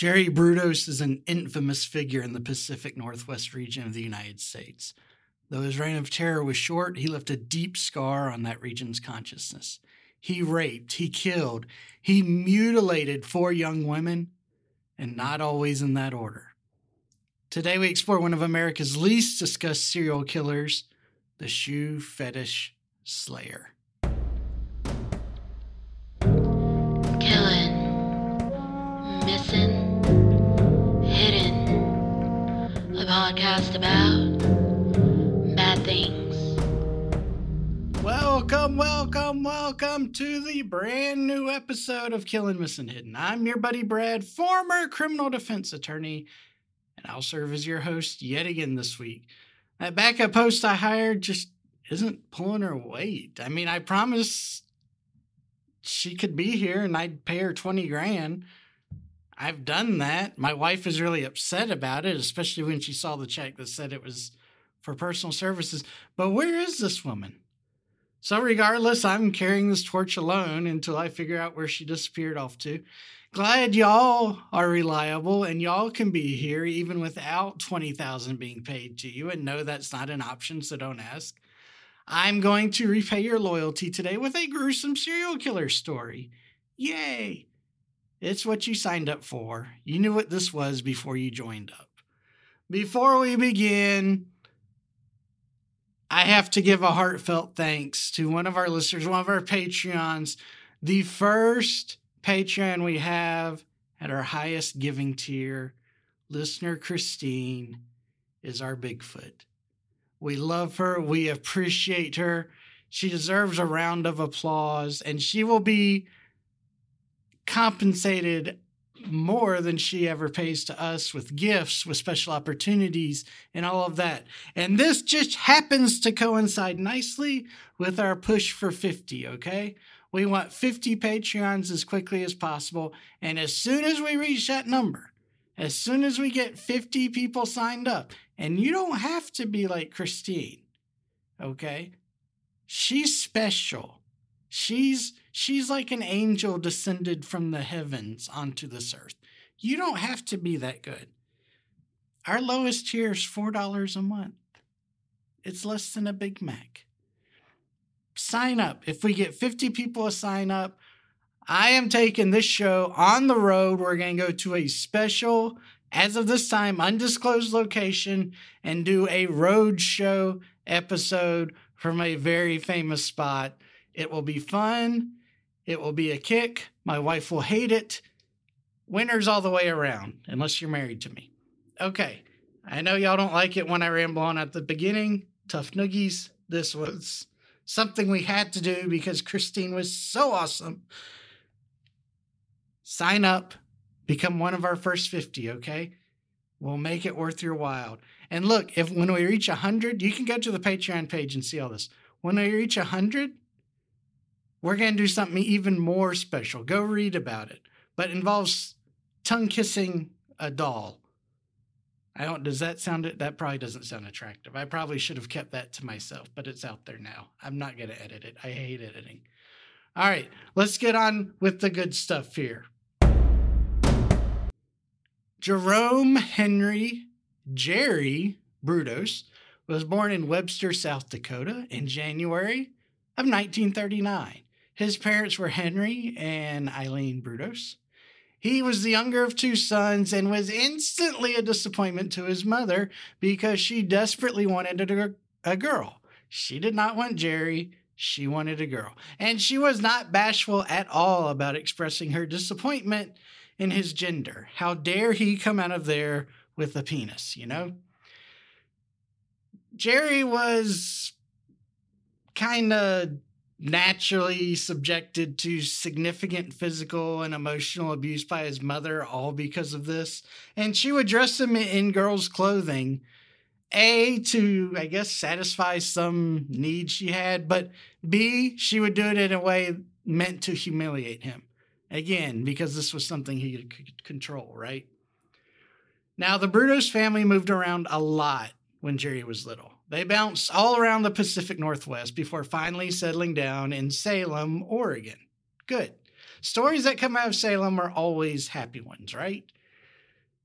Jerry Brudos is an infamous figure in the Pacific Northwest region of the United States. Though his reign of terror was short, he left a deep scar on that region's consciousness. He raped, he killed, he mutilated four young women, and not always in that order. Today, we explore one of America's least discussed serial killers, the shoe fetish slayer. About bad things. Welcome, welcome, welcome to the brand new episode of Killing Missing Hidden. I'm your buddy Brad, former criminal defense attorney, and I'll serve as your host yet again this week. That backup host I hired just isn't pulling her weight. I mean, I promised she could be here and I'd pay her 20 grand. I've done that. My wife is really upset about it, especially when she saw the check that said it was for personal services. But where is this woman? So, regardless, I'm carrying this torch alone until I figure out where she disappeared off to. Glad y'all are reliable and y'all can be here even without 20,000 being paid to you and know that's not an option, so don't ask. I'm going to repay your loyalty today with a gruesome serial killer story. Yay! It's what you signed up for. You knew what this was before you joined up. Before we begin, I have to give a heartfelt thanks to one of our listeners, one of our Patreons, the first Patreon we have at our highest giving tier. Listener Christine is our Bigfoot. We love her. We appreciate her. She deserves a round of applause, and she will be compensated more than she ever pays to us with gifts, with special opportunities, and all of that. And this just happens to coincide nicely with our push for 50, okay? We want 50 Patreons as quickly as possible. And as soon as we reach that number, as soon as we get 50 people signed up, and you don't have to be like Christine, okay? She's special. She's she's like an angel descended from the heavens onto this earth. You don't have to be that good. Our lowest tier is $4 a month. It's less than a Big Mac. Sign up. If we get 50 people to sign up, I am taking this show on the road. We're going to go to a special, as of this time, undisclosed location and do a road show episode from a very famous spot. It will be fun. It will be a kick. My wife will hate it. Winners all the way around, unless you're married to me. Okay. I know y'all don't like it when I ramble on at the beginning. Tough noogies. This was something we had to do because Christine was so awesome. Sign up, become one of our first 50, okay? We'll make it worth your while. And look, if when we reach 100, you can go to the Patreon page and see all this. When we reach 100, we're going to do something even more special. Go read about it. But it involves tongue kissing a doll. I don't does that sound that probably doesn't sound attractive. I probably should have kept that to myself, but it's out there now. I'm not going to edit it. I hate editing. All right, let's get on with the good stuff here. Jerome Henry Jerry Brudos was born in Webster, South Dakota in January of 1939. His parents were Henry and Eileen Brudos. He was the younger of two sons and was instantly a disappointment to his mother because she desperately wanted a, a girl. She did not want Jerry, she wanted a girl. And she was not bashful at all about expressing her disappointment in his gender. How dare he come out of there with a penis, you know? Jerry was kind of naturally subjected to significant physical and emotional abuse by his mother, all because of this. And she would dress him in girls' clothing, A, to, I guess, satisfy some need she had, but B, she would do it in a way meant to humiliate him. Again, because this was something he could control, right? Now, the Brudos family moved around a lot when Jerry was little. They bounced all around the Pacific Northwest before finally settling down in Salem, Oregon. Good. Stories that come out of Salem are always happy ones, right?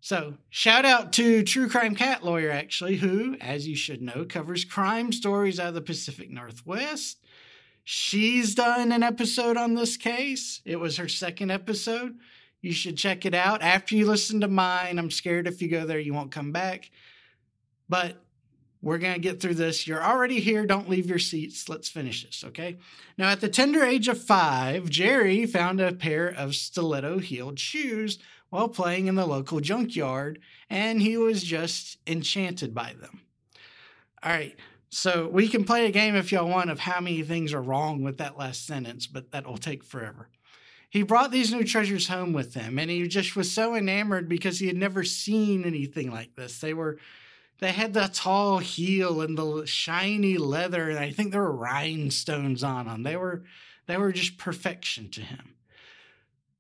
So, shout out to True Crime Cat Lawyer, actually, who, as you should know, covers crime stories out of the Pacific Northwest. She's done an episode on this case. It was her second episode. You should check it out. After you listen to mine, I'm scared if you go there, you won't come back. But we're going to get through this. You're already here. Don't leave your seats. Let's finish this, okay? Now, at the tender age of five, Jerry found a pair of stiletto heeled shoes while playing in the local junkyard, and he was just enchanted by them. All right, so we can play a game if y'all want of how many things are wrong with that last sentence, but that will take forever. He brought these new treasures home with him, and he just was so enamored because he had never seen anything like this. They were they had the tall heel and the shiny leather, and I think there were rhinestones on them. They were they were just perfection to him.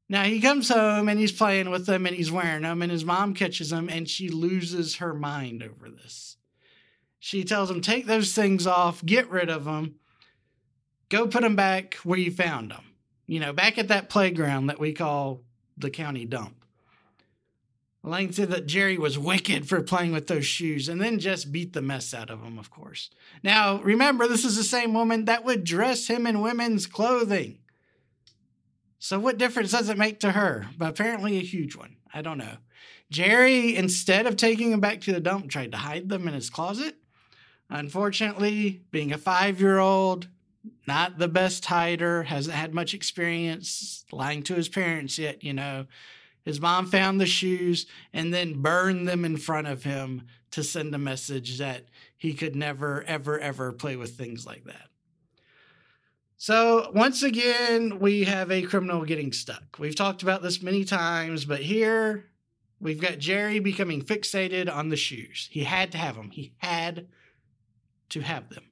Now he comes home and he's playing with them and he's wearing them, and his mom catches him and she loses her mind over this. She tells him, Take those things off, get rid of them, go put them back where you found them. You know, back at that playground that we call the county dump. Lang said that Jerry was wicked for playing with those shoes and then just beat the mess out of him, of course. Now, remember, this is the same woman that would dress him in women's clothing. So, what difference does it make to her? But apparently, a huge one. I don't know. Jerry, instead of taking them back to the dump, tried to hide them in his closet. Unfortunately, being a five year old, not the best hider, hasn't had much experience lying to his parents yet, you know. His mom found the shoes and then burned them in front of him to send a message that he could never, ever, ever play with things like that. So, once again, we have a criminal getting stuck. We've talked about this many times, but here we've got Jerry becoming fixated on the shoes. He had to have them, he had to have them.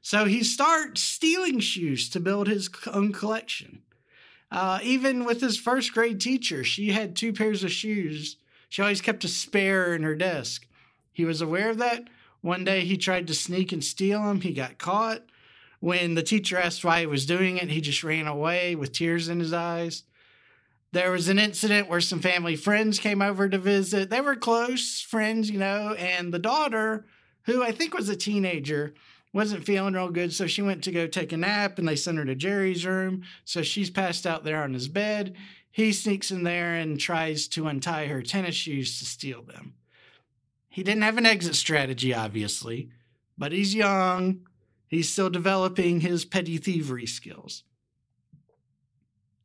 So, he starts stealing shoes to build his own collection. Uh, even with his first grade teacher, she had two pairs of shoes. She always kept a spare in her desk. He was aware of that. One day he tried to sneak and steal them. He got caught. When the teacher asked why he was doing it, he just ran away with tears in his eyes. There was an incident where some family friends came over to visit. They were close friends, you know, and the daughter, who I think was a teenager, wasn't feeling real good, so she went to go take a nap and they sent her to Jerry's room. So she's passed out there on his bed. He sneaks in there and tries to untie her tennis shoes to steal them. He didn't have an exit strategy, obviously, but he's young. He's still developing his petty thievery skills.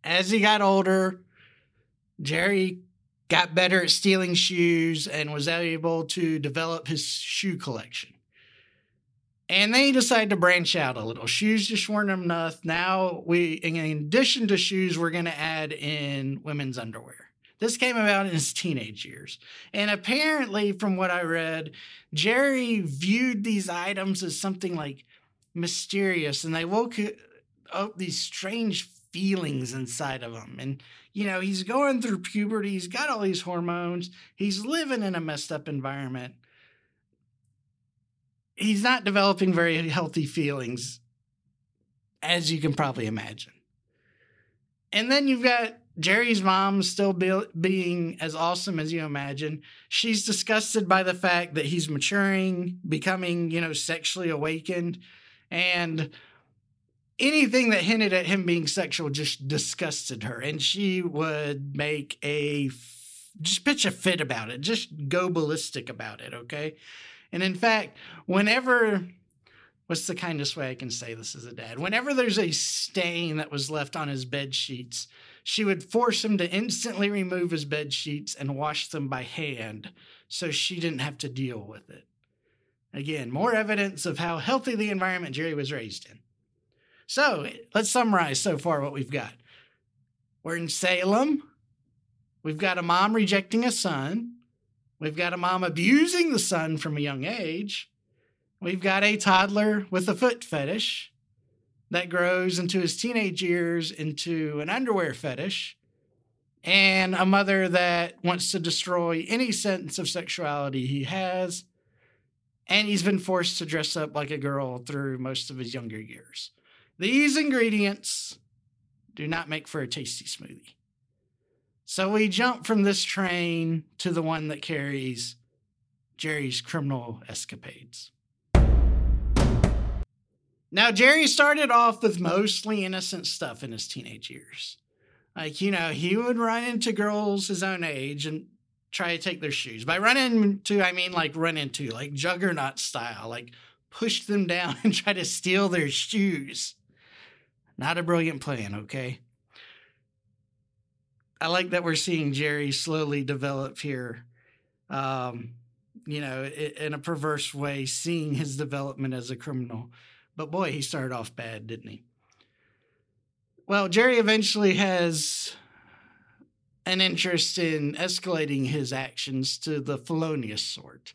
As he got older, Jerry got better at stealing shoes and was able to develop his shoe collection. And they decided to branch out a little. Shoes just weren't enough. Now we, in addition to shoes, we're going to add in women's underwear. This came about in his teenage years. And apparently, from what I read, Jerry viewed these items as something like mysterious and they woke up these strange feelings inside of him. And, you know, he's going through puberty, he's got all these hormones, he's living in a messed up environment. He's not developing very healthy feelings, as you can probably imagine. And then you've got Jerry's mom still be- being as awesome as you imagine. She's disgusted by the fact that he's maturing, becoming, you know, sexually awakened and anything that hinted at him being sexual just disgusted her and she would make a just pitch a fit about it just go ballistic about it okay and in fact whenever what's the kindest way i can say this as a dad whenever there's a stain that was left on his bed sheets she would force him to instantly remove his bed sheets and wash them by hand so she didn't have to deal with it Again, more evidence of how healthy the environment Jerry was raised in. So let's summarize so far what we've got. We're in Salem. We've got a mom rejecting a son. We've got a mom abusing the son from a young age. We've got a toddler with a foot fetish that grows into his teenage years into an underwear fetish. And a mother that wants to destroy any sense of sexuality he has and he's been forced to dress up like a girl through most of his younger years. These ingredients do not make for a tasty smoothie. So we jump from this train to the one that carries Jerry's criminal escapades. Now, Jerry started off with mostly innocent stuff in his teenage years. Like, you know, he would run into girls his own age and try to take their shoes. By run into, I mean like run into, like juggernaut style, like push them down and try to steal their shoes. Not a brilliant plan, okay? I like that we're seeing Jerry slowly develop here. Um, you know, in a perverse way, seeing his development as a criminal. But boy, he started off bad, didn't he? Well, Jerry eventually has an interest in escalating his actions to the felonious sort.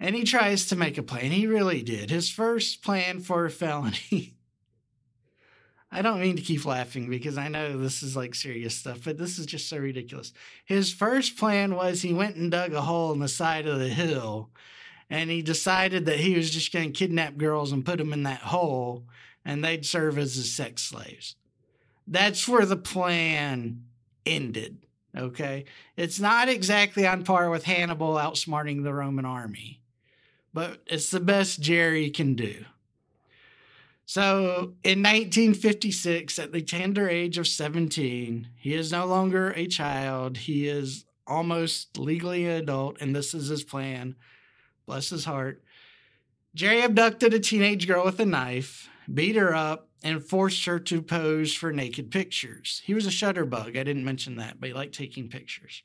And he tries to make a plan. He really did. His first plan for a felony. I don't mean to keep laughing because I know this is like serious stuff, but this is just so ridiculous. His first plan was he went and dug a hole in the side of the hill and he decided that he was just going to kidnap girls and put them in that hole and they'd serve as his sex slaves. That's where the plan ended. Okay. It's not exactly on par with Hannibal outsmarting the Roman army, but it's the best Jerry can do. So in 1956, at the tender age of 17, he is no longer a child. He is almost legally an adult, and this is his plan. Bless his heart. Jerry abducted a teenage girl with a knife, beat her up, and forced her to pose for naked pictures. He was a shutterbug. I didn't mention that, but he liked taking pictures.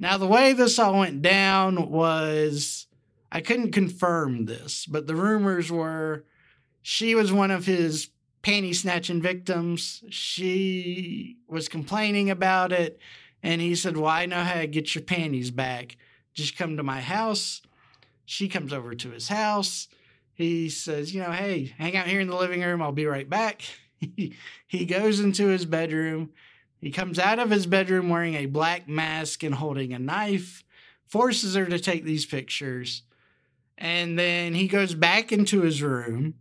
Now, the way this all went down was I couldn't confirm this, but the rumors were she was one of his panty snatching victims. She was complaining about it, and he said, Well, I know how to get your panties back. Just come to my house. She comes over to his house he says, you know, hey, hang out here in the living room. I'll be right back. he goes into his bedroom. He comes out of his bedroom wearing a black mask and holding a knife, forces her to take these pictures. And then he goes back into his room,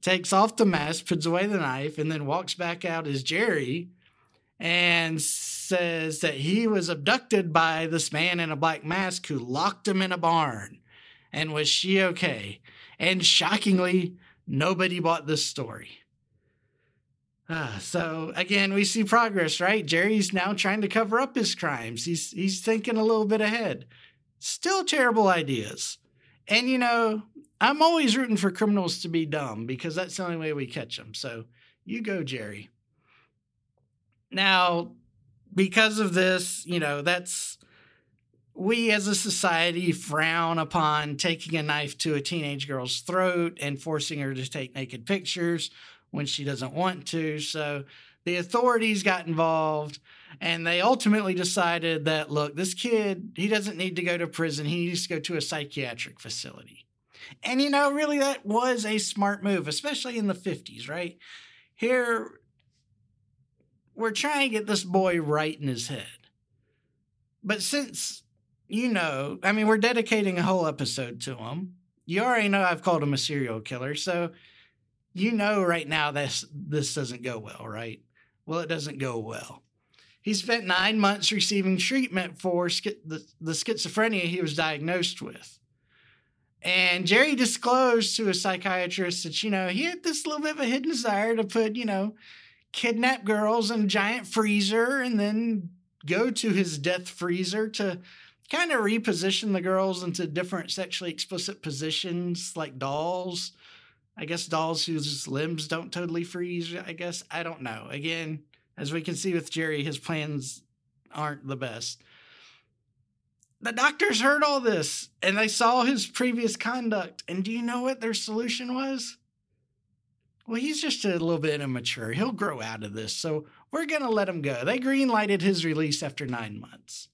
takes off the mask, puts away the knife, and then walks back out as Jerry and says that he was abducted by this man in a black mask who locked him in a barn. And was she okay? And shockingly, nobody bought this story. Uh, so again, we see progress, right? Jerry's now trying to cover up his crimes. He's he's thinking a little bit ahead. Still terrible ideas. And you know, I'm always rooting for criminals to be dumb because that's the only way we catch them. So you go, Jerry. Now, because of this, you know, that's we as a society frown upon taking a knife to a teenage girl's throat and forcing her to take naked pictures when she doesn't want to. So the authorities got involved and they ultimately decided that look, this kid, he doesn't need to go to prison. He needs to go to a psychiatric facility. And you know, really, that was a smart move, especially in the 50s, right? Here, we're trying to get this boy right in his head. But since you know, I mean, we're dedicating a whole episode to him. You already know I've called him a serial killer, so you know right now this this doesn't go well, right? Well, it doesn't go well. He spent nine months receiving treatment for the, the schizophrenia he was diagnosed with. And Jerry disclosed to a psychiatrist that, you know, he had this little bit of a hidden desire to put, you know, kidnap girls in a giant freezer and then go to his death freezer to kind of reposition the girls into different sexually explicit positions like dolls. I guess dolls whose limbs don't totally freeze, I guess. I don't know. Again, as we can see with Jerry, his plans aren't the best. The doctors heard all this and they saw his previous conduct. And do you know what their solution was? Well, he's just a little bit immature. He'll grow out of this. So we're going to let him go. They green lighted his release after nine months.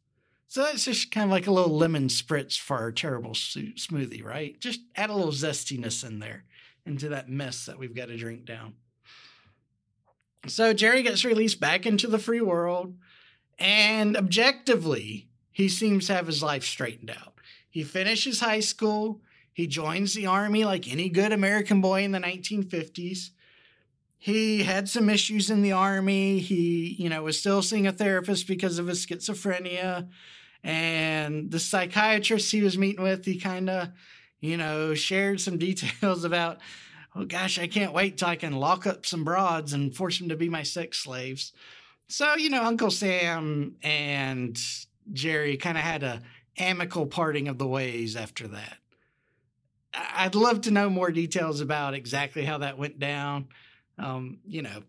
So that's just kind of like a little lemon spritz for our terrible smoothie, right? Just add a little zestiness in there into that mess that we've got to drink down. So Jerry gets released back into the free world, and objectively, he seems to have his life straightened out. He finishes high school, he joins the army like any good American boy in the 1950s. he had some issues in the army. He, you know, was still seeing a therapist because of his schizophrenia. And the psychiatrist he was meeting with, he kind of, you know, shared some details about, oh gosh, I can't wait till I can lock up some broads and force them to be my sex slaves. So, you know, Uncle Sam and Jerry kind of had a amicable parting of the ways after that. I'd love to know more details about exactly how that went down. Um, you know,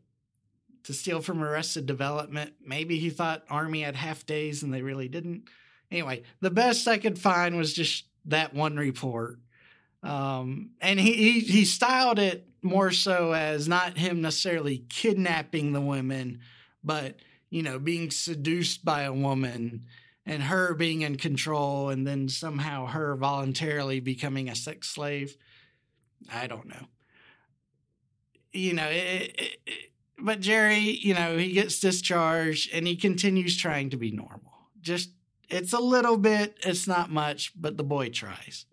to steal from Arrested Development, maybe he thought Army had half days and they really didn't. Anyway, the best I could find was just that one report. Um, and he, he he styled it more so as not him necessarily kidnapping the women, but you know being seduced by a woman and her being in control, and then somehow her voluntarily becoming a sex slave. I don't know. You know, it, it, it, but Jerry, you know, he gets discharged and he continues trying to be normal. Just it's a little bit, it's not much, but the boy tries.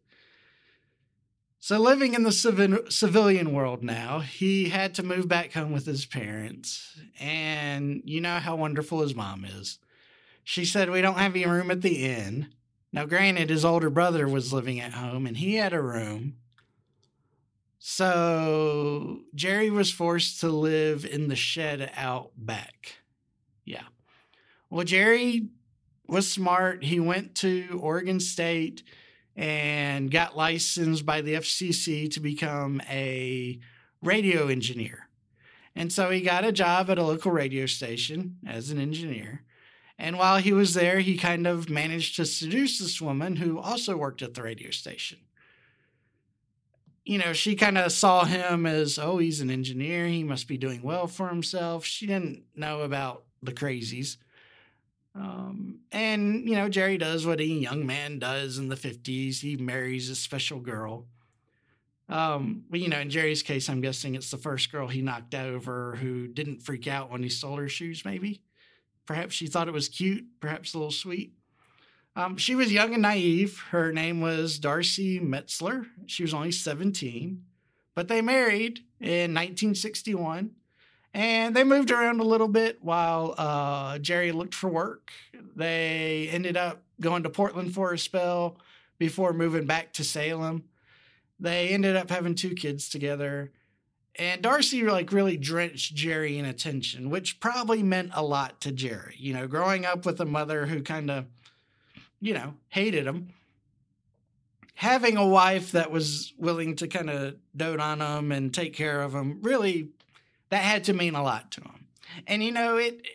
So, living in the civ- civilian world now, he had to move back home with his parents. And you know how wonderful his mom is. She said, We don't have any room at the inn. Now, granted, his older brother was living at home and he had a room. So, Jerry was forced to live in the shed out back. Yeah. Well, Jerry was smart. He went to Oregon State and got licensed by the FCC to become a radio engineer. And so he got a job at a local radio station as an engineer. And while he was there, he kind of managed to seduce this woman who also worked at the radio station. You know, she kind of saw him as, oh, he's an engineer. He must be doing well for himself. She didn't know about the crazies. Um, and, you know, Jerry does what a young man does in the 50s. He marries a special girl. Um, but, you know, in Jerry's case, I'm guessing it's the first girl he knocked over who didn't freak out when he stole her shoes, maybe. Perhaps she thought it was cute, perhaps a little sweet. Um, she was young and naive. Her name was Darcy Metzler. She was only 17, but they married in 1961 and they moved around a little bit while uh, Jerry looked for work. They ended up going to Portland for a spell before moving back to Salem. They ended up having two kids together. And Darcy like really drenched Jerry in attention, which probably meant a lot to Jerry. You know, growing up with a mother who kind of, you know, hated him, having a wife that was willing to kind of dote on him and take care of him really that had to mean a lot to him. And you know, it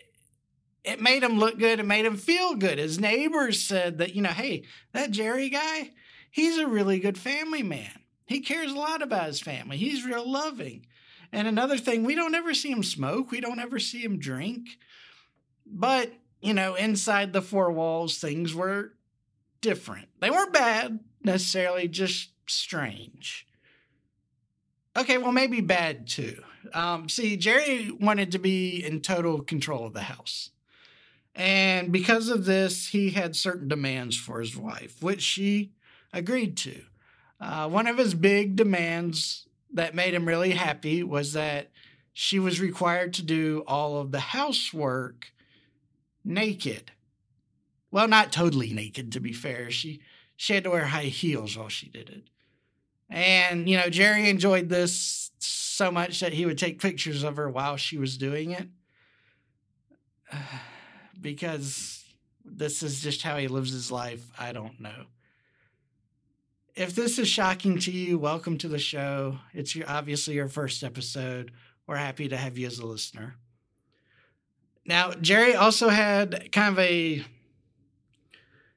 it made him look good. It made him feel good. His neighbors said that, you know, hey, that Jerry guy, he's a really good family man. He cares a lot about his family. He's real loving. And another thing, we don't ever see him smoke. We don't ever see him drink. But, you know, inside the four walls, things were different. They weren't bad necessarily, just strange. Okay, well, maybe bad too. Um, see, Jerry wanted to be in total control of the house. And because of this, he had certain demands for his wife, which she agreed to. Uh, one of his big demands that made him really happy was that she was required to do all of the housework naked. Well, not totally naked, to be fair. She she had to wear high heels while she did it. And, you know, Jerry enjoyed this so much that he would take pictures of her while she was doing it. because this is just how he lives his life. I don't know. If this is shocking to you, welcome to the show. It's your, obviously your first episode. We're happy to have you as a listener. Now, Jerry also had kind of a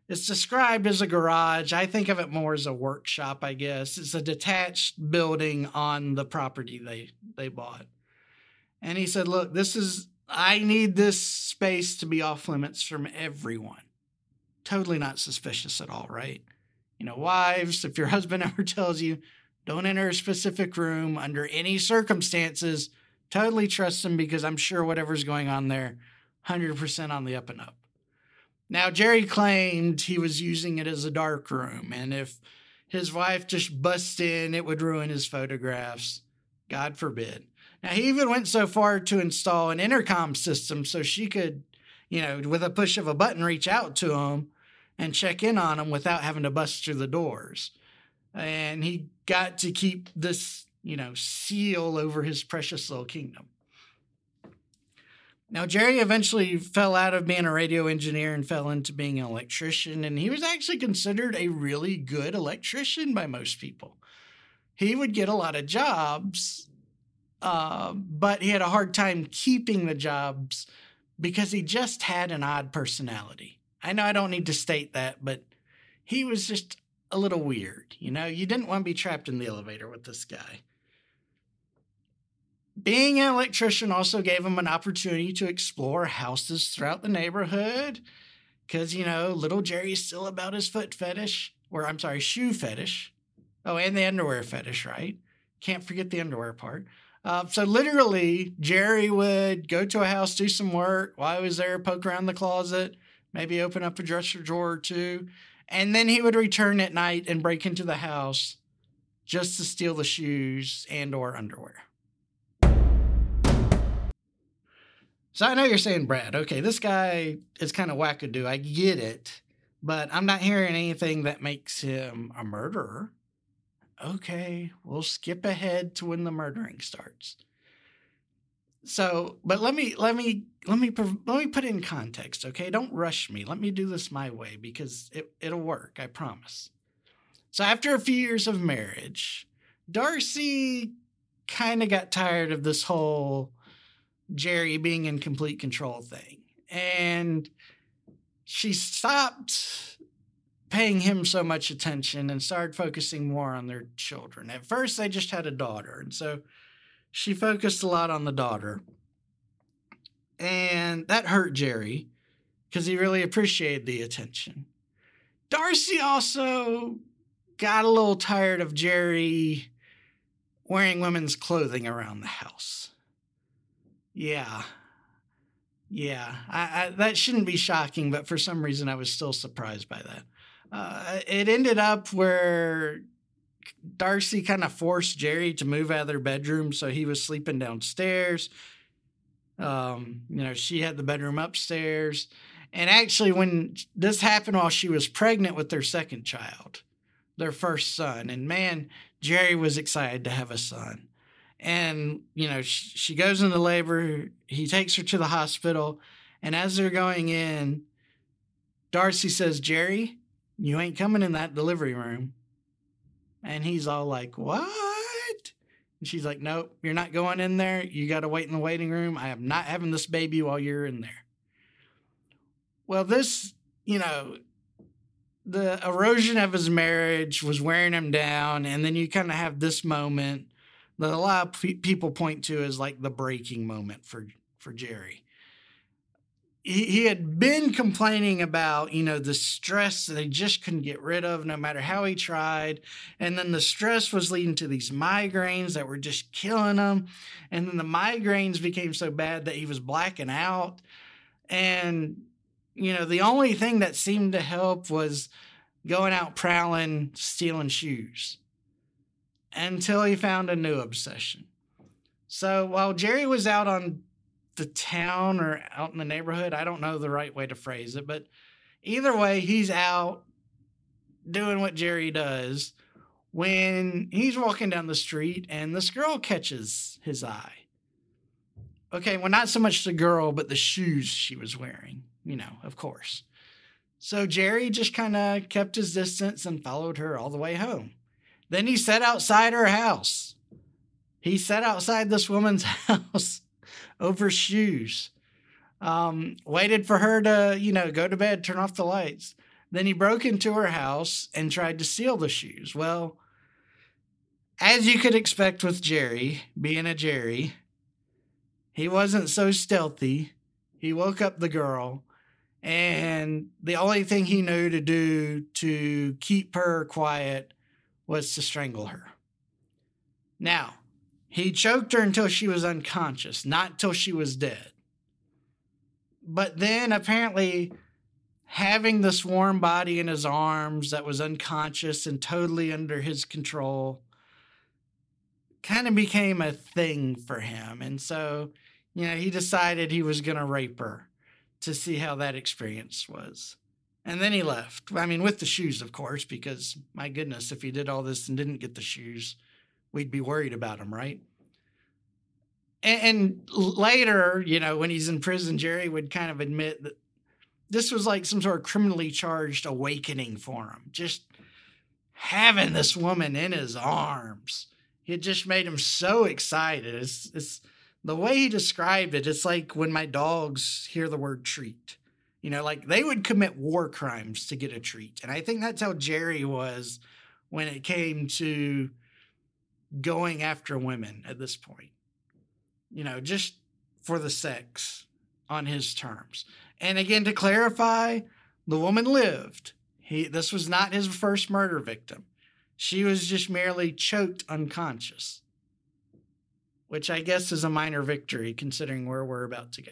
it's described as a garage. I think of it more as a workshop, I guess. It's a detached building on the property they they bought. And he said, "Look, this is I need this space to be off limits from everyone." Totally not suspicious at all, right? You know, wives, if your husband ever tells you, don't enter a specific room under any circumstances, totally trust him because I'm sure whatever's going on there, 100% on the up and up. Now, Jerry claimed he was using it as a dark room, and if his wife just busts in, it would ruin his photographs. God forbid. Now, he even went so far to install an intercom system so she could, you know, with a push of a button, reach out to him and check in on him without having to bust through the doors. And he got to keep this, you know, seal over his precious little kingdom. Now, Jerry eventually fell out of being a radio engineer and fell into being an electrician, and he was actually considered a really good electrician by most people. He would get a lot of jobs, uh, but he had a hard time keeping the jobs because he just had an odd personality. I know I don't need to state that, but he was just a little weird. You know, you didn't want to be trapped in the elevator with this guy. Being an electrician also gave him an opportunity to explore houses throughout the neighborhood. Because, you know, little Jerry's still about his foot fetish, or I'm sorry, shoe fetish. Oh, and the underwear fetish, right? Can't forget the underwear part. Uh, so literally, Jerry would go to a house, do some work while was there, poke around the closet, maybe open up a dresser drawer or two, and then he would return at night and break into the house just to steal the shoes and or underwear. So I know you're saying, Brad, okay, this guy is kind of wackadoo. I get it, but I'm not hearing anything that makes him a murderer. Okay, we'll skip ahead to when the murdering starts. So, but let me let me let me let me put in context, okay? Don't rush me. Let me do this my way because it it'll work, I promise. So, after a few years of marriage, Darcy kind of got tired of this whole Jerry being in complete control thing. And she stopped paying him so much attention and started focusing more on their children. At first, they just had a daughter. And so she focused a lot on the daughter. And that hurt Jerry because he really appreciated the attention. Darcy also got a little tired of Jerry wearing women's clothing around the house. Yeah. Yeah. I, I, that shouldn't be shocking, but for some reason I was still surprised by that. Uh, it ended up where Darcy kind of forced Jerry to move out of their bedroom, so he was sleeping downstairs. Um, you know, she had the bedroom upstairs. And actually, when this happened while she was pregnant with their second child, their first son, and man, Jerry was excited to have a son. And, you know, she, she goes into labor. He takes her to the hospital. And as they're going in, Darcy says, Jerry, you ain't coming in that delivery room. And he's all like, What? And she's like, Nope, you're not going in there. You got to wait in the waiting room. I am not having this baby while you're in there. Well, this, you know, the erosion of his marriage was wearing him down. And then you kind of have this moment that a lot of pe- people point to as like the breaking moment for, for Jerry he, had been complaining about, you know, the stress that he just couldn't get rid of no matter how he tried. And then the stress was leading to these migraines that were just killing him. And then the migraines became so bad that he was blacking out. And, you know, the only thing that seemed to help was going out prowling, stealing shoes until he found a new obsession. So while Jerry was out on the town or out in the neighborhood. I don't know the right way to phrase it, but either way, he's out doing what Jerry does when he's walking down the street and this girl catches his eye. Okay, well, not so much the girl, but the shoes she was wearing, you know, of course. So Jerry just kind of kept his distance and followed her all the way home. Then he sat outside her house. He sat outside this woman's house over shoes. Um, waited for her to, you know, go to bed, turn off the lights. Then he broke into her house and tried to steal the shoes. Well, as you could expect with Jerry, being a Jerry, he wasn't so stealthy. He woke up the girl, and the only thing he knew to do to keep her quiet was to strangle her. Now, he choked her until she was unconscious, not till she was dead. But then apparently, having this warm body in his arms that was unconscious and totally under his control kind of became a thing for him. And so, you know, he decided he was going to rape her to see how that experience was. And then he left. I mean, with the shoes, of course, because my goodness, if he did all this and didn't get the shoes, we'd be worried about him, right? And, and later, you know, when he's in prison, Jerry would kind of admit that this was like some sort of criminally charged awakening for him. Just having this woman in his arms. It just made him so excited. It's, it's the way he described it. It's like when my dogs hear the word treat. You know, like they would commit war crimes to get a treat. And I think that's how Jerry was when it came to going after women at this point. You know, just for the sex on his terms. And again, to clarify, the woman lived. He, this was not his first murder victim. She was just merely choked unconscious, which I guess is a minor victory considering where we're about to go.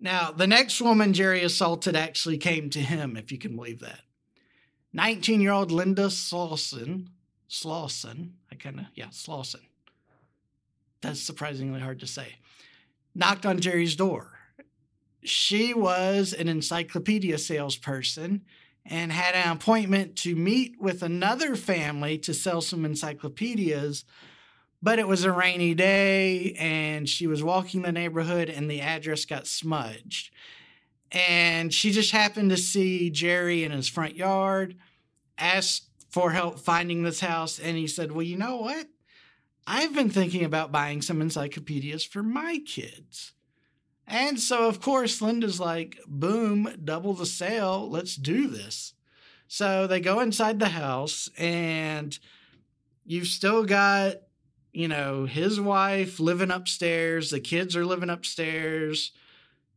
Now, the next woman Jerry assaulted actually came to him, if you can believe that. 19 year old Linda Slawson, Slawson, I kind of, yeah, Slawson. That's surprisingly hard to say. Knocked on Jerry's door. She was an encyclopedia salesperson and had an appointment to meet with another family to sell some encyclopedias but it was a rainy day and she was walking the neighborhood and the address got smudged. And she just happened to see Jerry in his front yard, asked for help finding this house, and he said, Well, you know what? I've been thinking about buying some encyclopedias for my kids. And so, of course, Linda's like, boom, double the sale. Let's do this. So they go inside the house, and you've still got you know, his wife living upstairs, the kids are living upstairs.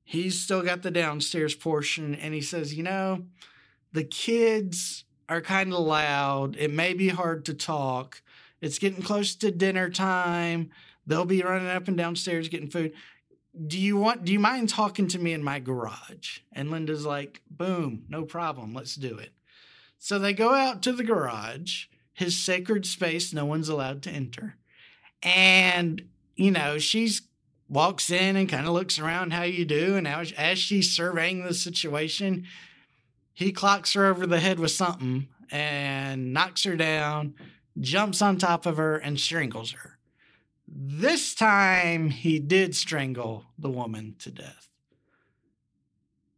He's still got the downstairs portion. And he says, you know, the kids are kind of loud. It may be hard to talk. It's getting close to dinner time. They'll be running up and downstairs getting food. Do you want do you mind talking to me in my garage? And Linda's like, "Boom, no problem. Let's do it." So they go out to the garage, his sacred space no one's allowed to enter. And, you know, she's walks in and kind of looks around how you do. And as, as she's surveying the situation, he clocks her over the head with something and knocks her down, jumps on top of her, and strangles her. This time he did strangle the woman to death.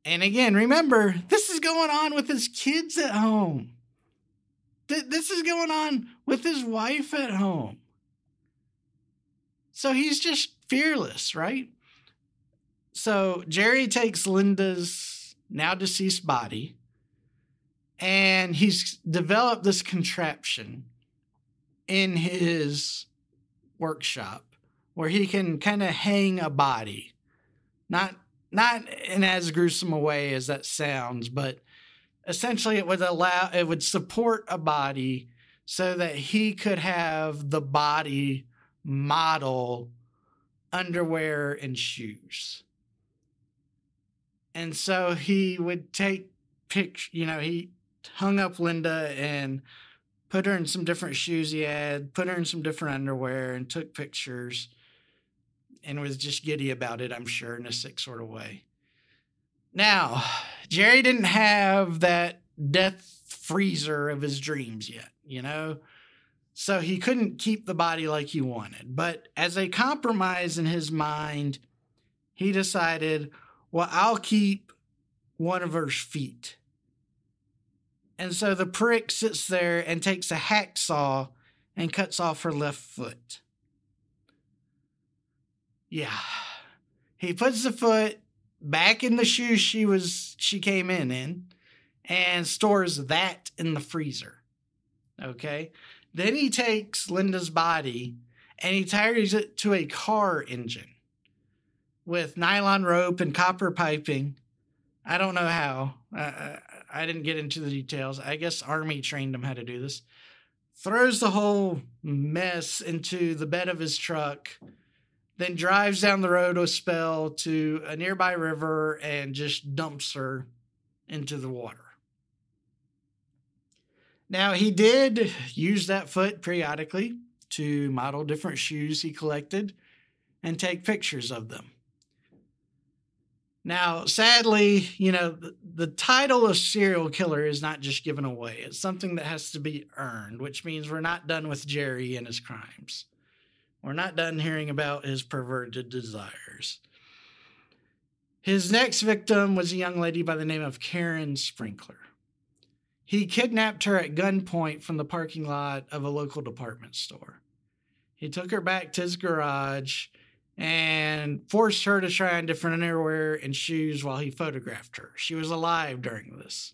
And again, remember, this is going on with his kids at home. This is going on with his wife at home. So he's just fearless, right? So Jerry takes Linda's now deceased body and he's developed this contraption in his workshop where he can kind of hang a body. Not not in as gruesome a way as that sounds, but essentially it would allow it would support a body so that he could have the body model underwear and shoes. And so he would take pictures, you know, he hung up Linda and put her in some different shoes he had, put her in some different underwear, and took pictures and was just giddy about it, I'm sure, in a sick sort of way. Now, Jerry didn't have that death freezer of his dreams yet, you know? So he couldn't keep the body like he wanted. But as a compromise in his mind, he decided, well, I'll keep one of her feet. And so the prick sits there and takes a hacksaw and cuts off her left foot. Yeah. He puts the foot back in the shoe she was she came in in and stores that in the freezer. Okay? Then he takes Linda's body and he ties it to a car engine with nylon rope and copper piping. I don't know how. I, I didn't get into the details. I guess Army trained him how to do this. Throws the whole mess into the bed of his truck, then drives down the road a spell to a nearby river and just dumps her into the water. Now, he did use that foot periodically to model different shoes he collected and take pictures of them. Now, sadly, you know, the, the, title of serial killer is not just given away. It's something that has to be earned, which means we're not done with Jerry and his crimes. We're not done hearing about his perverted desires. His next victim was a young lady by the name of Karen Sprinker. He kidnapped her at gunpoint from the parking lot of a local department store. He took her back to his garage and forced her to try on different underwear and shoes while he photographed her. She was alive during this.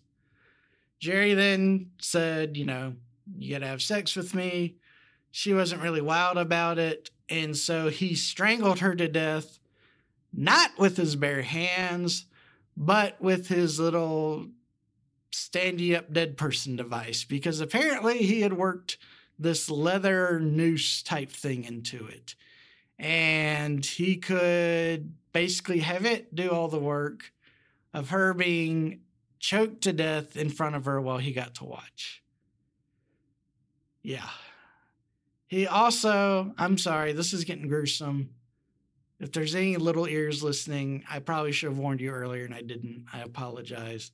Jerry then said, You know, you gotta have sex with me. She wasn't really wild about it. And so he strangled her to death, not with his bare hands, but with his little standy up dead person device, because apparently he had worked this leather noose type thing into it and he could basically have it do all the work of her being choked to death in front of her while he got to watch. Yeah. He also, I'm sorry, this is getting gruesome. If there's any little ears listening, I probably should have warned you earlier and I didn't. I apologize.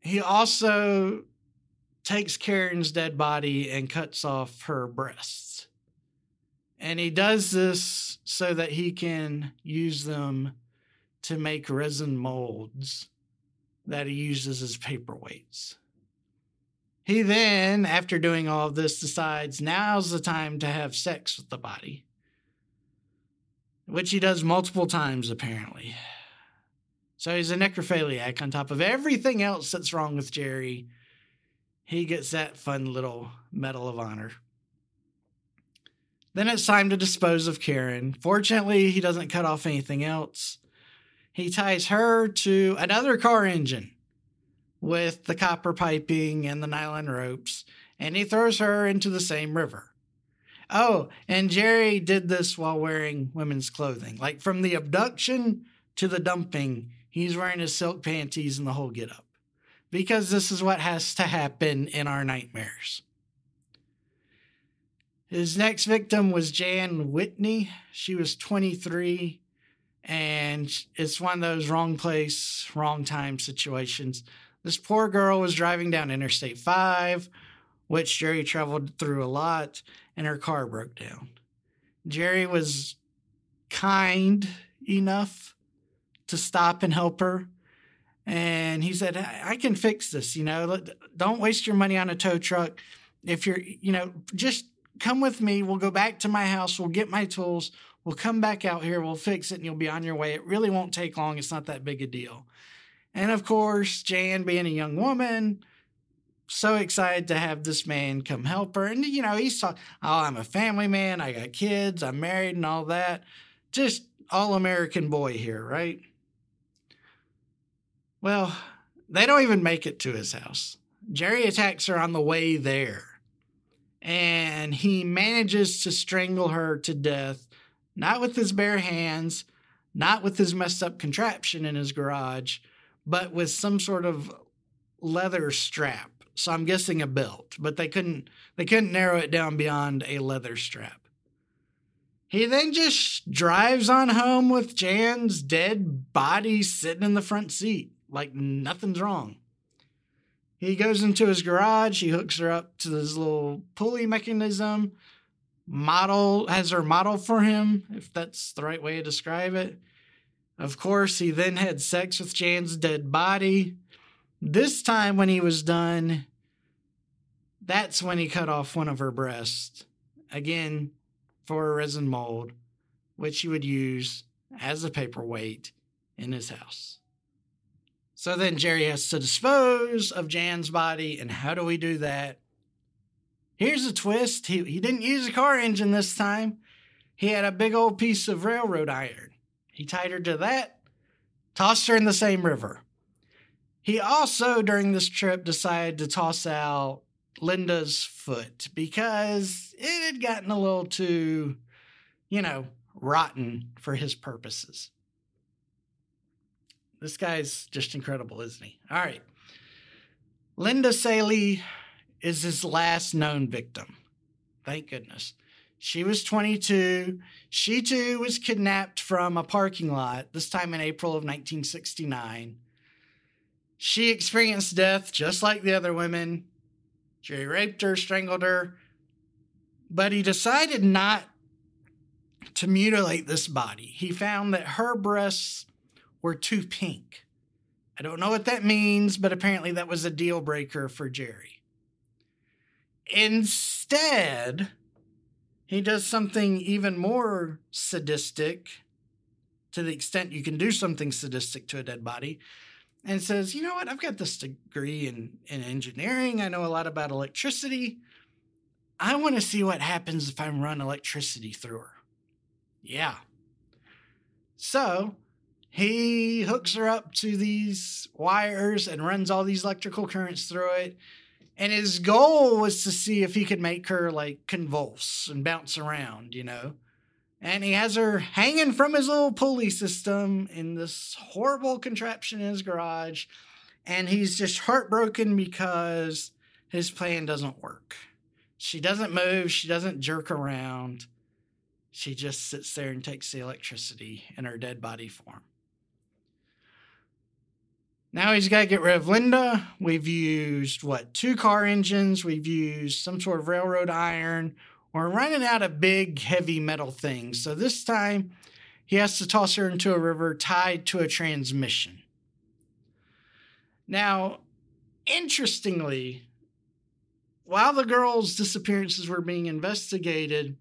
He also takes Karen's dead body and cuts off her breasts. And he does this so that he can use them to make resin molds that he uses as paperweights. He then, after doing all of this, decides now's the time to have sex with the body, which he does multiple times apparently. So he's a necrophiliac on top of everything else that's wrong with Jerry. He gets that fun little Medal of Honor. Then it's time to dispose of Karen. Fortunately, he doesn't cut off anything else. He ties her to another car engine with the copper piping and the nylon ropes, and he throws her into the same river. Oh, and Jerry did this while wearing women's clothing. Like from the abduction to the dumping, he's wearing his silk panties and the whole get up. Because this is what has to happen in our nightmares. His next victim was Jan Whitney. She was 23, and it's one of those wrong place, wrong time situations. This poor girl was driving down Interstate 5, which Jerry traveled through a lot, and her car broke down. Jerry was kind enough to stop and help her. And he said, I can fix this, you know, don't waste your money on a tow truck. If you're, you know, just come with me. We'll go back to my house. We'll get my tools. We'll come back out here. We'll fix it and you'll be on your way. It really won't take long. It's not that big a deal. And of course, Jan, being a young woman, so excited to have this man come help her. And, you know, he's talking, oh, I'm a family man. I got kids. I'm married and all that. Just all American boy here, right? Well, they don't even make it to his house. Jerry attacks her on the way there and he manages to strangle her to death, not with his bare hands, not with his messed up contraption in his garage, but with some sort of leather strap. So I'm guessing a belt, but they couldn't they couldn't narrow it down beyond a leather strap. He then just drives on home with Jan's dead body sitting in the front seat, like nothing's wrong. He goes into his garage. He hooks her up to this little pulley mechanism. Model has her model for him, if that's the right way to describe it. Of course, he then had sex with Jan's dead body. This time, when he was done, that's when he cut off one of her breasts. Again, for a resin mold, which he would use as a paperweight in his house. So then Jerry has to dispose of Jan's body. And how do we do that? Here's a twist he, he didn't use a car engine this time, he had a big old piece of railroad iron. He tied her to that, tossed her in the same river. He also, during this trip, decided to toss out Linda's foot because it had gotten a little too, you know, rotten for his purposes. This guy's just incredible, isn't he? All right. Linda Salee is his last known victim. Thank goodness. She was 22. She too was kidnapped from a parking lot, this time in April of 1969. She experienced death just like the other women. Jerry raped her, strangled her, but he decided not to mutilate this body. He found that her breasts were too pink. I don't know what that means, but apparently that was a deal breaker for Jerry. Instead, he does something even more sadistic to the extent you can do something sadistic to a dead body and says, you know what, I've got this degree in, in engineering. I know a lot about electricity. I want to see what happens if I run electricity through her. Yeah. So he hooks her up to these wires and runs all these electrical currents through it. And his goal was to see if he could make her like convulse and bounce around, you know. And he has her hanging from his little pulley system in this horrible contraption in his garage. And he's just heartbroken because his plan doesn't work. She doesn't move, she doesn't jerk around. She just sits there and takes the electricity in her dead body form. Now he's got to get rid of Linda. We've used, what, two car engines. We've used some sort of railroad iron. We're running out of big, heavy metal things. So this time he has to toss her into a river tied to a transmission. Now, interestingly, while the girls' disappearances were being investigated,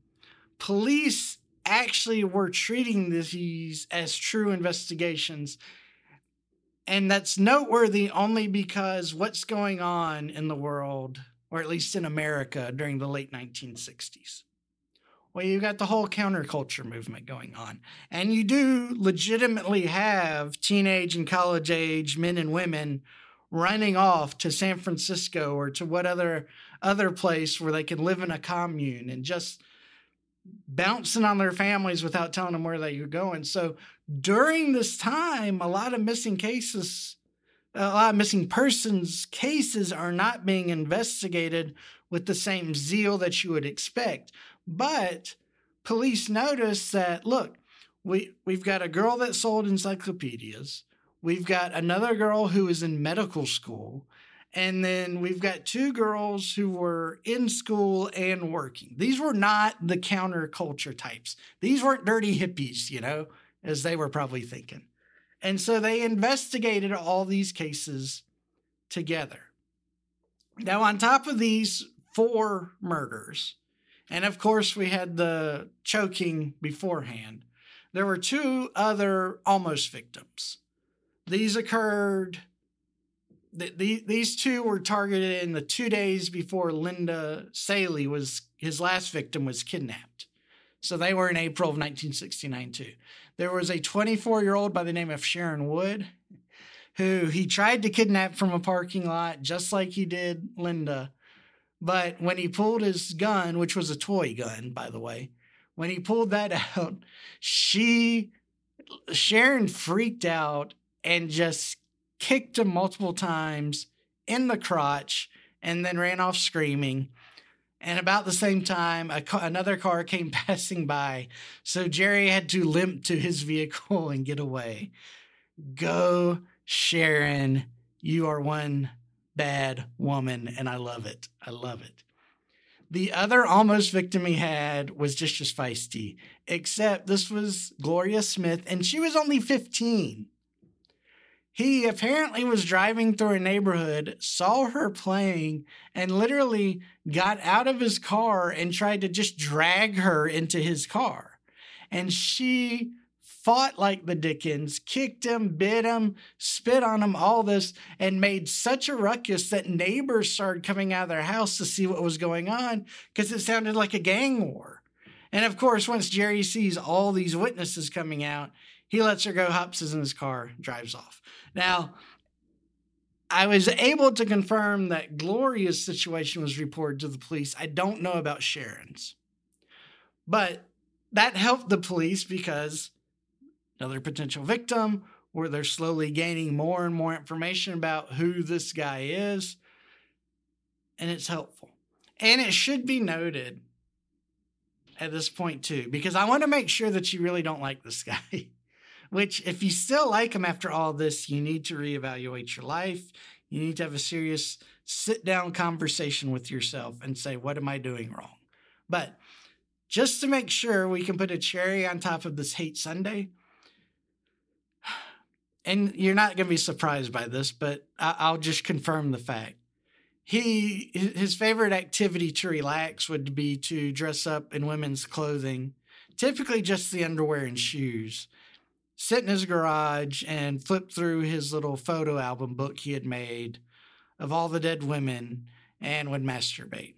police actually were treating these as true investigations and that's noteworthy only because what's going on in the world, or at least in America, during the late 1960s? Well, you've got the whole counterculture movement going on. And you do legitimately have teenage and college age men and women running off to San Francisco or to what other other place where they can live in a commune and just bouncing on their families without telling them where they're going. So during this time, a lot of missing cases, a lot of missing persons cases are not being investigated with the same zeal that you would expect. But police notice that look, we we've got a girl that sold encyclopedias. We've got another girl who is in medical school. And then we've got two girls who were in school and working. These were not the counterculture types. These weren't dirty hippies, you know as they were probably thinking. And so they investigated all these cases together. Now, on top of these four murders, and of course, we had the choking beforehand, there were two other almost victims. These occurred, th- th- these two were targeted in the two days before Linda Salee was, his last victim was kidnapped. So they were in April of 1969 too. There was a 24 year old by the name of Sharon Wood who he tried to kidnap from a parking lot, just like he did Linda. But when he pulled his gun, which was a toy gun, by the way, when he pulled that out, she, Sharon freaked out and just kicked him multiple times in the crotch and then ran off screaming. And about the same time, ca- another car came passing by. So Jerry had to limp to his vehicle and get away. Go, Sharon. You are one bad woman, and I love it. I love it. The other almost victim he had was just as feisty, except this was Gloria Smith, and she was only 15. He apparently was driving through a neighborhood, saw her playing, and literally got out of his car and tried to just drag her into his car. And she fought like the Dickens, kicked him, bit him, spit on him, all this, and made such a ruckus that neighbors started coming out of their house to see what was going on because it sounded like a gang war. And of course, once Jerry sees all these witnesses coming out, he lets her go, hops in his car, drives off. Now, I was able to confirm that Gloria's situation was reported to the police. I don't know about Sharon's. But that helped the police because another potential victim, where they're slowly gaining more and more information about who this guy is. and it's helpful. And it should be noted at this point too, because I want to make sure that you really don't like this guy. Which, if you still like him after all this, you need to reevaluate your life. You need to have a serious sit down conversation with yourself and say, What am I doing wrong? But just to make sure we can put a cherry on top of this hate sundae, and you're not going to be surprised by this, but I'll just confirm the fact. He his favorite activity to relax would be to dress up in women's clothing, typically just the underwear and shoes. Sit in his garage and flip through his little photo album book he had made of all the dead women and would masturbate.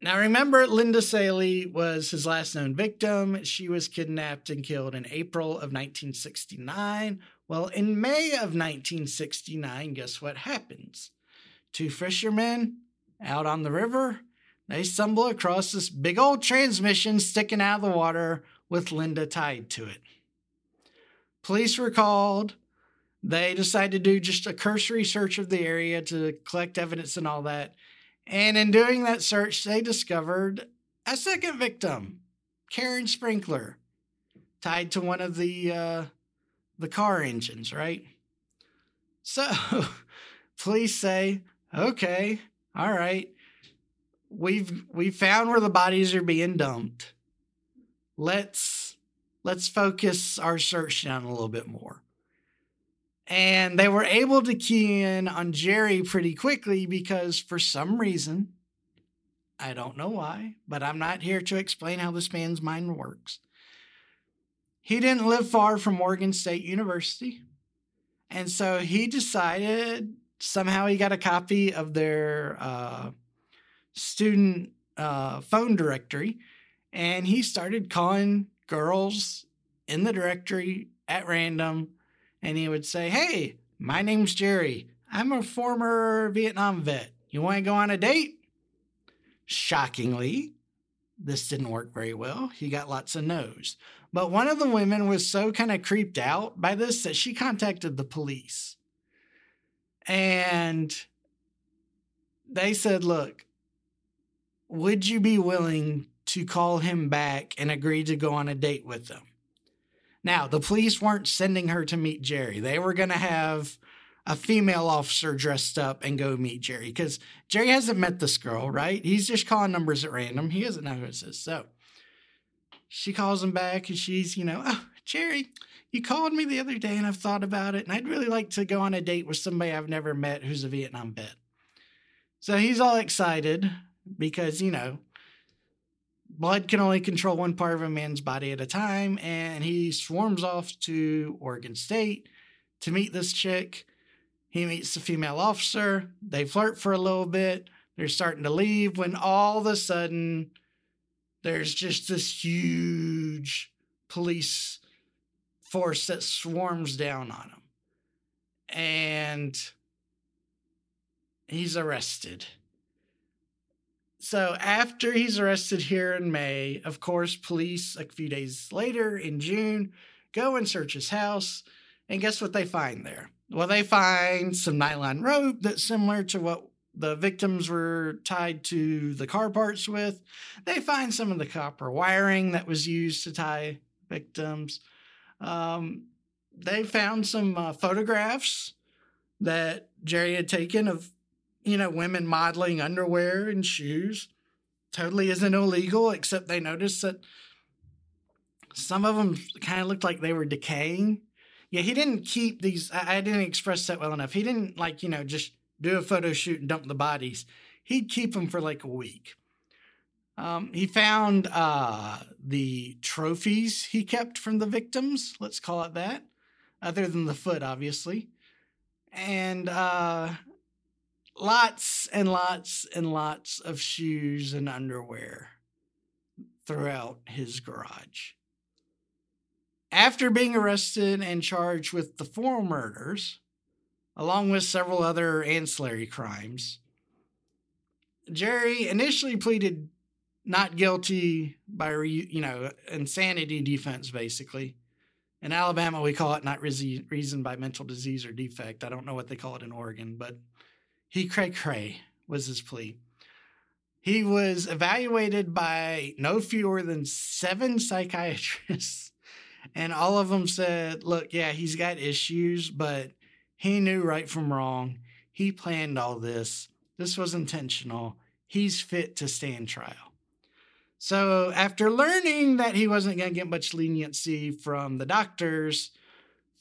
Now, remember, Linda Salee was his last known victim. She was kidnapped and killed in April of 1969. Well, in May of 1969, guess what happens? Two fishermen out on the river, they stumble across this big old transmission sticking out of the water with Linda tied to it. Police were called. They decided to do just a cursory search of the area to collect evidence and all that. And in doing that search, they discovered a second victim, Karen Sprinker, tied to one of the uh, the car engines, right? So police say, okay, all right, we've we found where the bodies are being dumped. Let's let's focus our search down a little bit more. And they were able to key in on Jerry pretty quickly because for some reason, I don't know why, but I'm not here to explain how this man's mind works. He didn't live far from Oregon State University. And so he decided somehow he got a copy of their uh, student uh, phone directory and he started calling girls in the directory at random and he would say, Hey, my name's Jerry. I'm a former Vietnam vet. You want to go on a date? Shockingly, this didn't work very well. He got lots of no's. But one of the women was so kind of creeped out by this that she contacted the police. And they said, Look, would you be willing to call him back and agree to go on a date with them? Now, the police weren't sending her to meet Jerry. They were going to have a female officer dressed up and go meet Jerry because Jerry hasn't met this girl, right? He's just calling numbers at random. He doesn't know who it is. So she calls him back and she's, you know, oh, Jerry, you called me the other day and I've thought about it and I'd really like to go on a date with somebody I've never met who's a Vietnam vet. So he's all excited because, you know, blood can only control one part of a man's body at a time, and he swarms off to Oregon State to meet this chick. He meets the female officer. They flirt for a little bit. They're starting to leave when all of a sudden there's just this huge police force that swarms down on him. And he's arrested. So after he's arrested here in May, of course, police a few days later in June go and search his house. And guess what they find there? Well, they find some nylon rope that's similar to what the victims were tied to the car parts with. They find some of the copper wiring that was used to tie victims. Um, they found some uh, photographs that Jerry had taken of you know, women modeling underwear and shoes. Totally isn't illegal, except they noticed that some of them kind of looked like they were decaying. Yeah, he didn't keep these. I, I didn't express that well enough. He didn't like, you know, just do a photo shoot and dump the bodies. He'd keep them for like a week. Um, he found uh, the trophies he kept from the victims, let's call it that, other than the foot, obviously. And uh, lots and lots and lots of shoes and underwear throughout his garage. After being arrested and charged with the four murders, along with several other ancillary crimes, Jerry initially pleaded not guilty by you know insanity defense basically. In Alabama, we call it not reason by mental disease or defect. I don't know what they call it in Oregon, but He cray cray was his plea. He was evaluated by no fewer than seven psychiatrists, and all of them said, Look, yeah, he's got issues, but he knew right from wrong. He planned all this. This was intentional. He's fit to stand trial. So, after learning that he wasn't going to get much leniency from the doctors,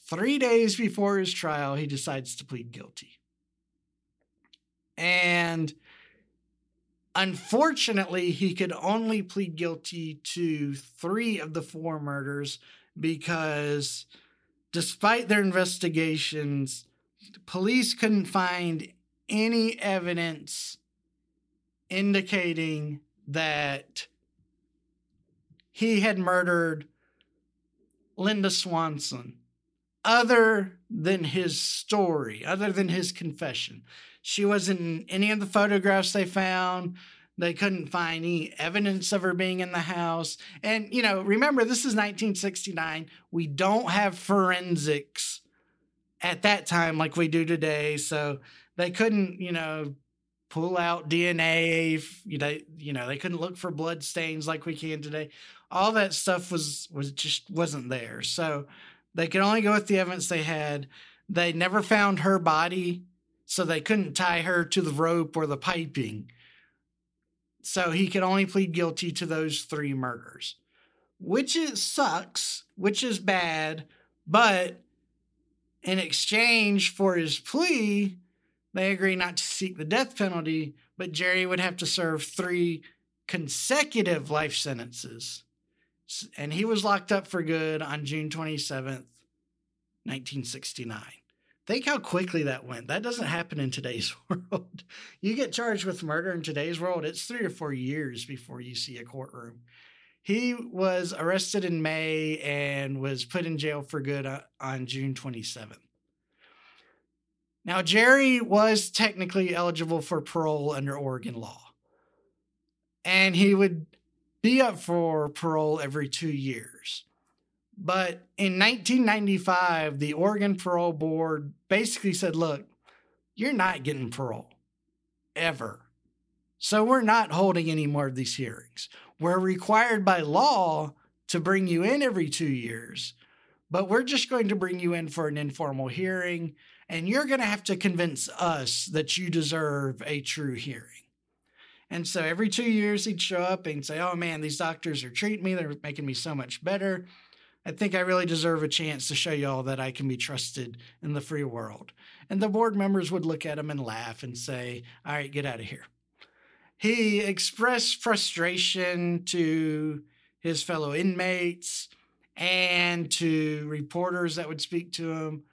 three days before his trial, he decides to plead guilty. And unfortunately, he could only plead guilty to three of the four murders because, despite their investigations, police couldn't find any evidence indicating that he had murdered Linda Slawson other than his story, other than his confession. She wasn't in any of the photographs they found. They couldn't find any evidence of her being in the house. And, you know, remember, this is 1969. We don't have forensics at that time like we do today. So they couldn't, you know, pull out DNA. You know, you know, they couldn't look for blood stains like we can today. All that stuff was was just wasn't there. So they could only go with the evidence they had. They never found her body, so they couldn't tie her to the rope or the piping. So he could only plead guilty to those three murders, which sucks, which is bad, but in exchange for his plea, they agree not to seek the death penalty, but Jerry would have to serve three consecutive life sentences. And he was locked up for good on June 27th, 1969. Think how quickly that went. That doesn't happen in today's world. You get charged with murder in today's world, it's three or four years before you see a courtroom. He was arrested in May and was put in jail for good on June 27th. Now, Jerry was technically eligible for parole under Oregon law, and he would be up for parole every two years. But in 1995, the Oregon Parole Board basically said, look, you're not getting parole ever. So we're not holding any more of these hearings. We're required by law to bring you in every two years, but we're just going to bring you in for an informal hearing and you're going to have to convince us that you deserve a true hearing. And so every two years, he'd show up and say, Oh man, these doctors are treating me. They're making me so much better. I think I really deserve a chance to show y'all that I can be trusted in the free world. And the board members would look at him and laugh and say, All right, get out of here. He expressed frustration to his fellow inmates and to reporters that would speak to him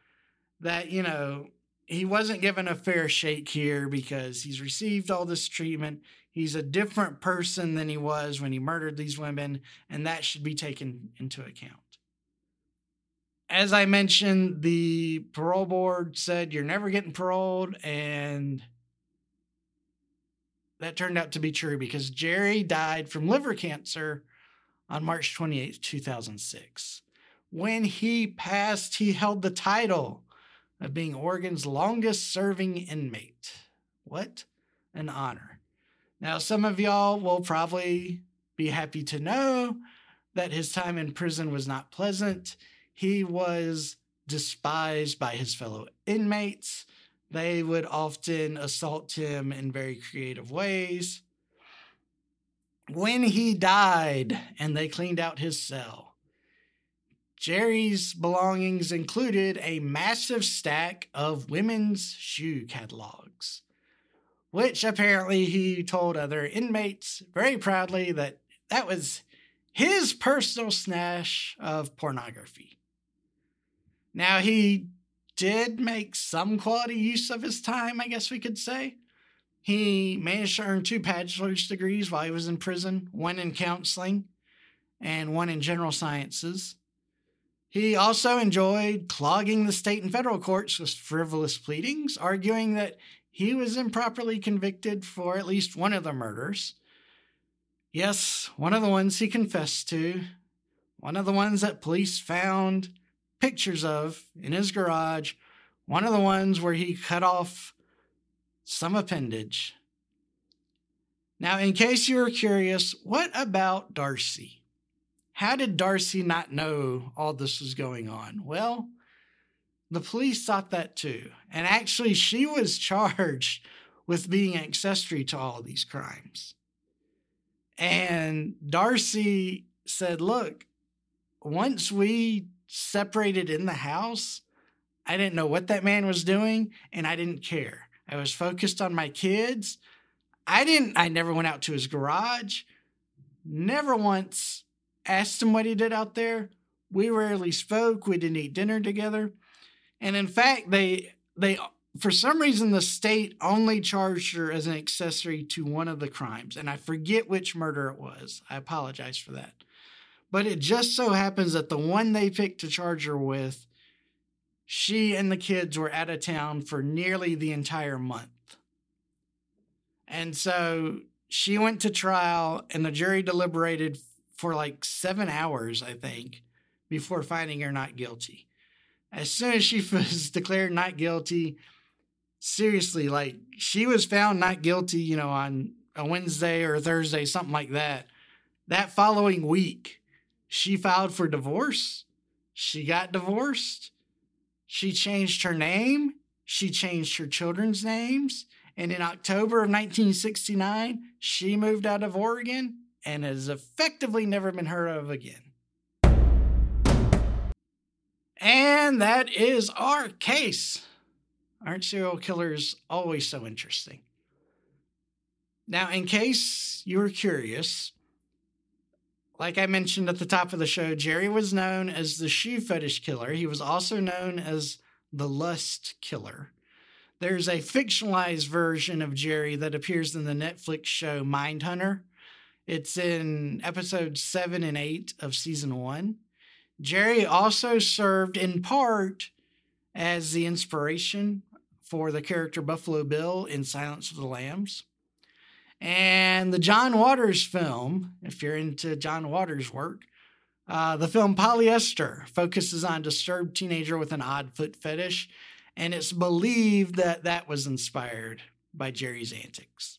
that, you know, he wasn't given a fair shake here because he's received all this treatment. He's a different person than he was when he murdered these women, and that should be taken into account. As I mentioned, the parole board said you're never getting paroled, and that turned out to be true because Jerry died from liver cancer on March 28, 2006. When he passed, he held the title of being Oregon's longest serving inmate. What an honor. Now, some of y'all will probably be happy to know that his time in prison was not pleasant. He was despised by his fellow inmates. They would often assault him in very creative ways. When he died and they cleaned out his cell, Jerry's belongings included a massive stack of women's shoe catalogs, which apparently he told other inmates very proudly that that was his personal stash of pornography. Now, he did make some quality use of his time, I guess we could say. He managed to earn two bachelor's degrees while he was in prison one in counseling and one in general sciences. He also enjoyed clogging the state and federal courts with frivolous pleadings, arguing that he was improperly convicted for at least one of the murders. Yes, one of the ones he confessed to, one of the ones that police found pictures of in his garage, one of the ones where he cut off some appendage. Now, in case you were curious, what about Darcy? How did Darcy not know all this was going on? Well, the police thought that too. And actually, she was charged with being accessory to all these crimes. And Darcy said, Look, once we separated in the house, I didn't know what that man was doing and I didn't care. I was focused on my kids. I didn't, I never went out to his garage, never once asked him what he did out there. We rarely spoke. We didn't eat dinner together. And in fact, they, they, for some reason, the state only charged her as an accessory to one of the crimes. And I forget which murder it was. I apologize for that. But it just so happens that the one they picked to charge her with, she and the kids were out of town for nearly the entire month. And so she went to trial, and the jury deliberated for like seven hours, I think, before finding her not guilty. As soon as she was declared not guilty, seriously, like she was found not guilty, you know, on a Wednesday or Thursday, something like that. That following week, she filed for divorce. She got divorced. She changed her name. She changed her children's names. And in October of 1969, she moved out of Oregon and has effectively never been heard of again. And that is our case. Aren't serial killers always so interesting? Now, in case you were curious, like I mentioned at the top of the show, Jerry was known as the shoe fetish killer. He was also known as the lust killer. There's a fictionalized version of Jerry that appears in the Netflix show Mindhunter. It's in episodes seven and eight of season one. Jerry also served in part as the inspiration for the character Buffalo Bill in Silence of the Lambs. And the John Waters film, if you're into John Waters' work, uh, the film Polyester focuses on disturbed teenager with an odd foot fetish, and it's believed that that was inspired by Jerry's antics.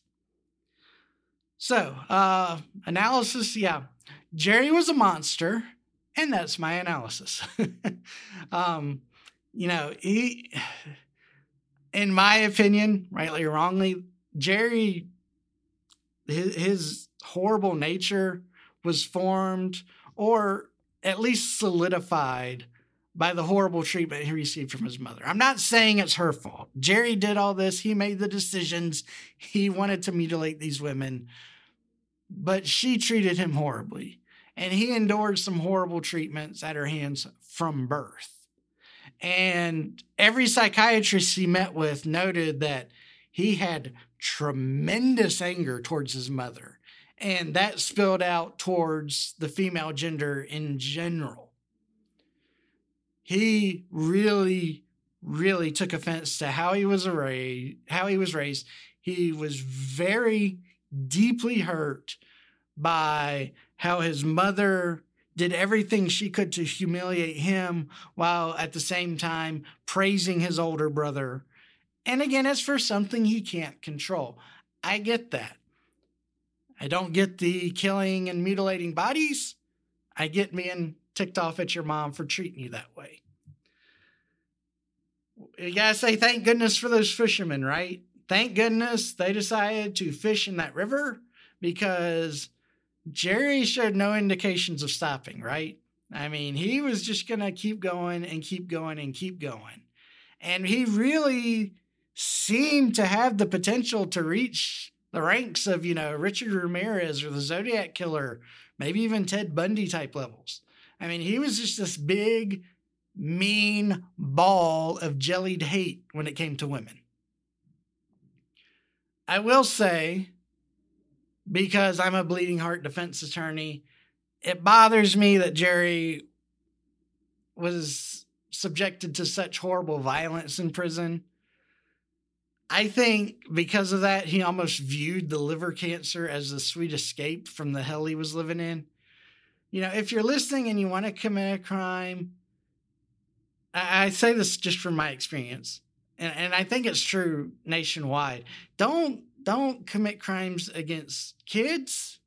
So, uh, analysis yeah, Jerry was a monster, and that's my analysis. um, you know, he, in my opinion, rightly or wrongly, Jerry, his, his horrible nature was formed or at least solidified by the horrible treatment he received from his mother. I'm not saying it's her fault. Jerry did all this, he made the decisions, he wanted to mutilate these women, but she treated him horribly and he endured some horrible treatments at her hands from birth. And every psychiatrist he met with noted that he had tremendous anger towards his mother, and that spilled out towards the female gender in general. He really, really took offense to how he was raised. How he was raised. He was very deeply hurt by how his mother did everything she could to humiliate him while at the same time praising his older brother. And again, it's for something he can't control. I get that. I don't get the killing and mutilating bodies. I get being ticked off at your mom for treating you that way. You gotta say thank goodness for those fishermen, right? Thank goodness they decided to fish in that river because Jerry showed no indications of stopping, right? I mean, he was just to keep going and keep going and keep going. And he really seemed to have the potential to reach the ranks of, you know, Richard Ramirez or the Zodiac Killer, maybe even Ted Bundy type levels. I mean, he was just this big, mean ball of jellied hate when it came to women. I will say because I'm a bleeding heart defense attorney. It bothers me that Jerry was subjected to such horrible violence in prison. I think because of that, he almost viewed the liver cancer as a sweet escape from the hell he was living in. You know, if you're listening and you want to commit a crime, I, I say this just from my experience and, and I think it's true nationwide. Don't don't commit crimes against kids,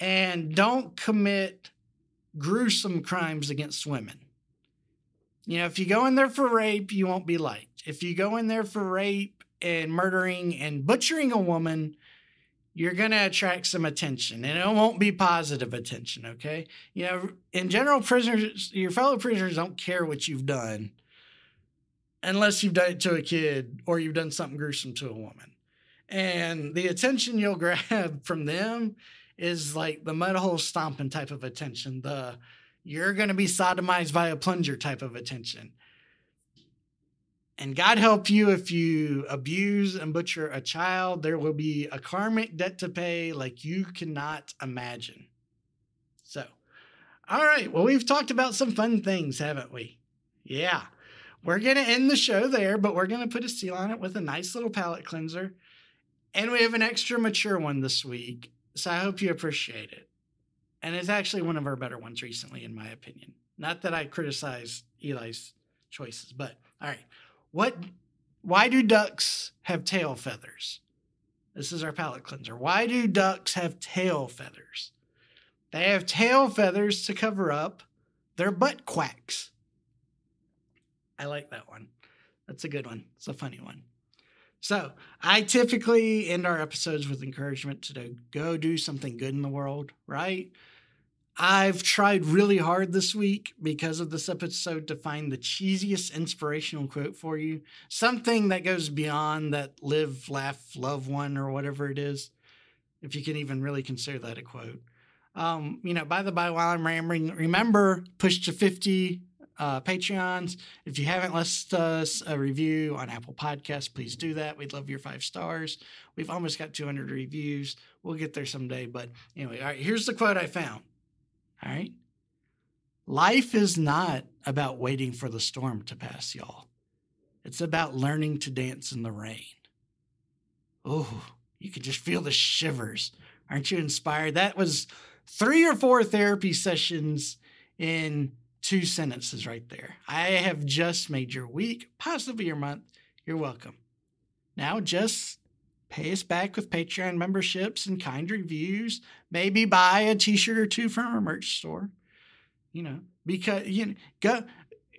and don't commit gruesome crimes against women. You know, if you go in there for rape, you won't be liked. If you go in there for rape and murdering and butchering a woman, you're going to attract some attention and it won't be positive attention, okay? You know, in general, prisoners, your fellow prisoners don't care what you've done unless you've done it to a kid or you've done something gruesome to a woman. And the attention you'll grab from them is like the mud hole stomping type of attention, the you're going to be sodomized by a plunger type of attention. And God help you if you abuse and butcher a child, there will be a karmic debt to pay like you cannot imagine. So, all right. Well, we've talked about some fun things, haven't we? Yeah. We're going to end the show there, but we're going to put a seal on it with a nice little palate cleanser. And we have an extra mature one this week. So I hope you appreciate it. And it's actually one of our better ones recently, in my opinion. Not that I criticize Eli's choices, but all right. What why do ducks have tail feathers? This is our palate cleanser. Why do ducks have tail feathers? They have tail feathers to cover up their butt quacks. I like that one. That's a good one. It's a funny one. So, I typically end our episodes with encouragement to go do something good in the world, right? I've tried really hard this week because of this episode to find the cheesiest inspirational quote for you. Something that goes beyond that live, laugh, love one or whatever it is, if you can even really consider that a quote. Um, you know, by the by, while I'm rambling, remember push to 50 uh, Patreons. If you haven't left us a review on Apple Podcasts, please do that. We'd love your five stars. We've almost got 200 reviews. We'll get there someday. But anyway, all right, here's the quote I found. All right. Life is not about waiting for the storm to pass, y'all. It's about learning to dance in the rain. Oh, you can just feel the shivers. Aren't you inspired? That was three or four therapy sessions in two sentences right there. I have just made your week, possibly your month. You're welcome. Now just pay us back with Patreon memberships and kind reviews. Maybe buy a t-shirt or two from our merch store. You know, because you know, go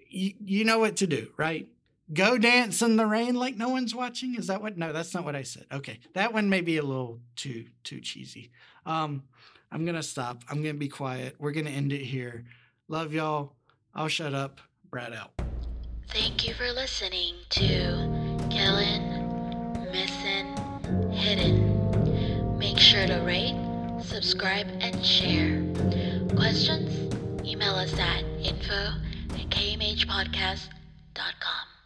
you, you know what to do, right? Go dance in the rain like no one's watching. Is that what? No, that's not what I said. Okay, that one may be a little too too cheesy. Um, I'm gonna stop. I'm gonna be quiet. We're gonna end it here. Love y'all. I'll shut up. Brad out. Thank you for listening to Hidden. Make sure to rate, subscribe, and share. Questions? Email us at info at kmhpodcast.com.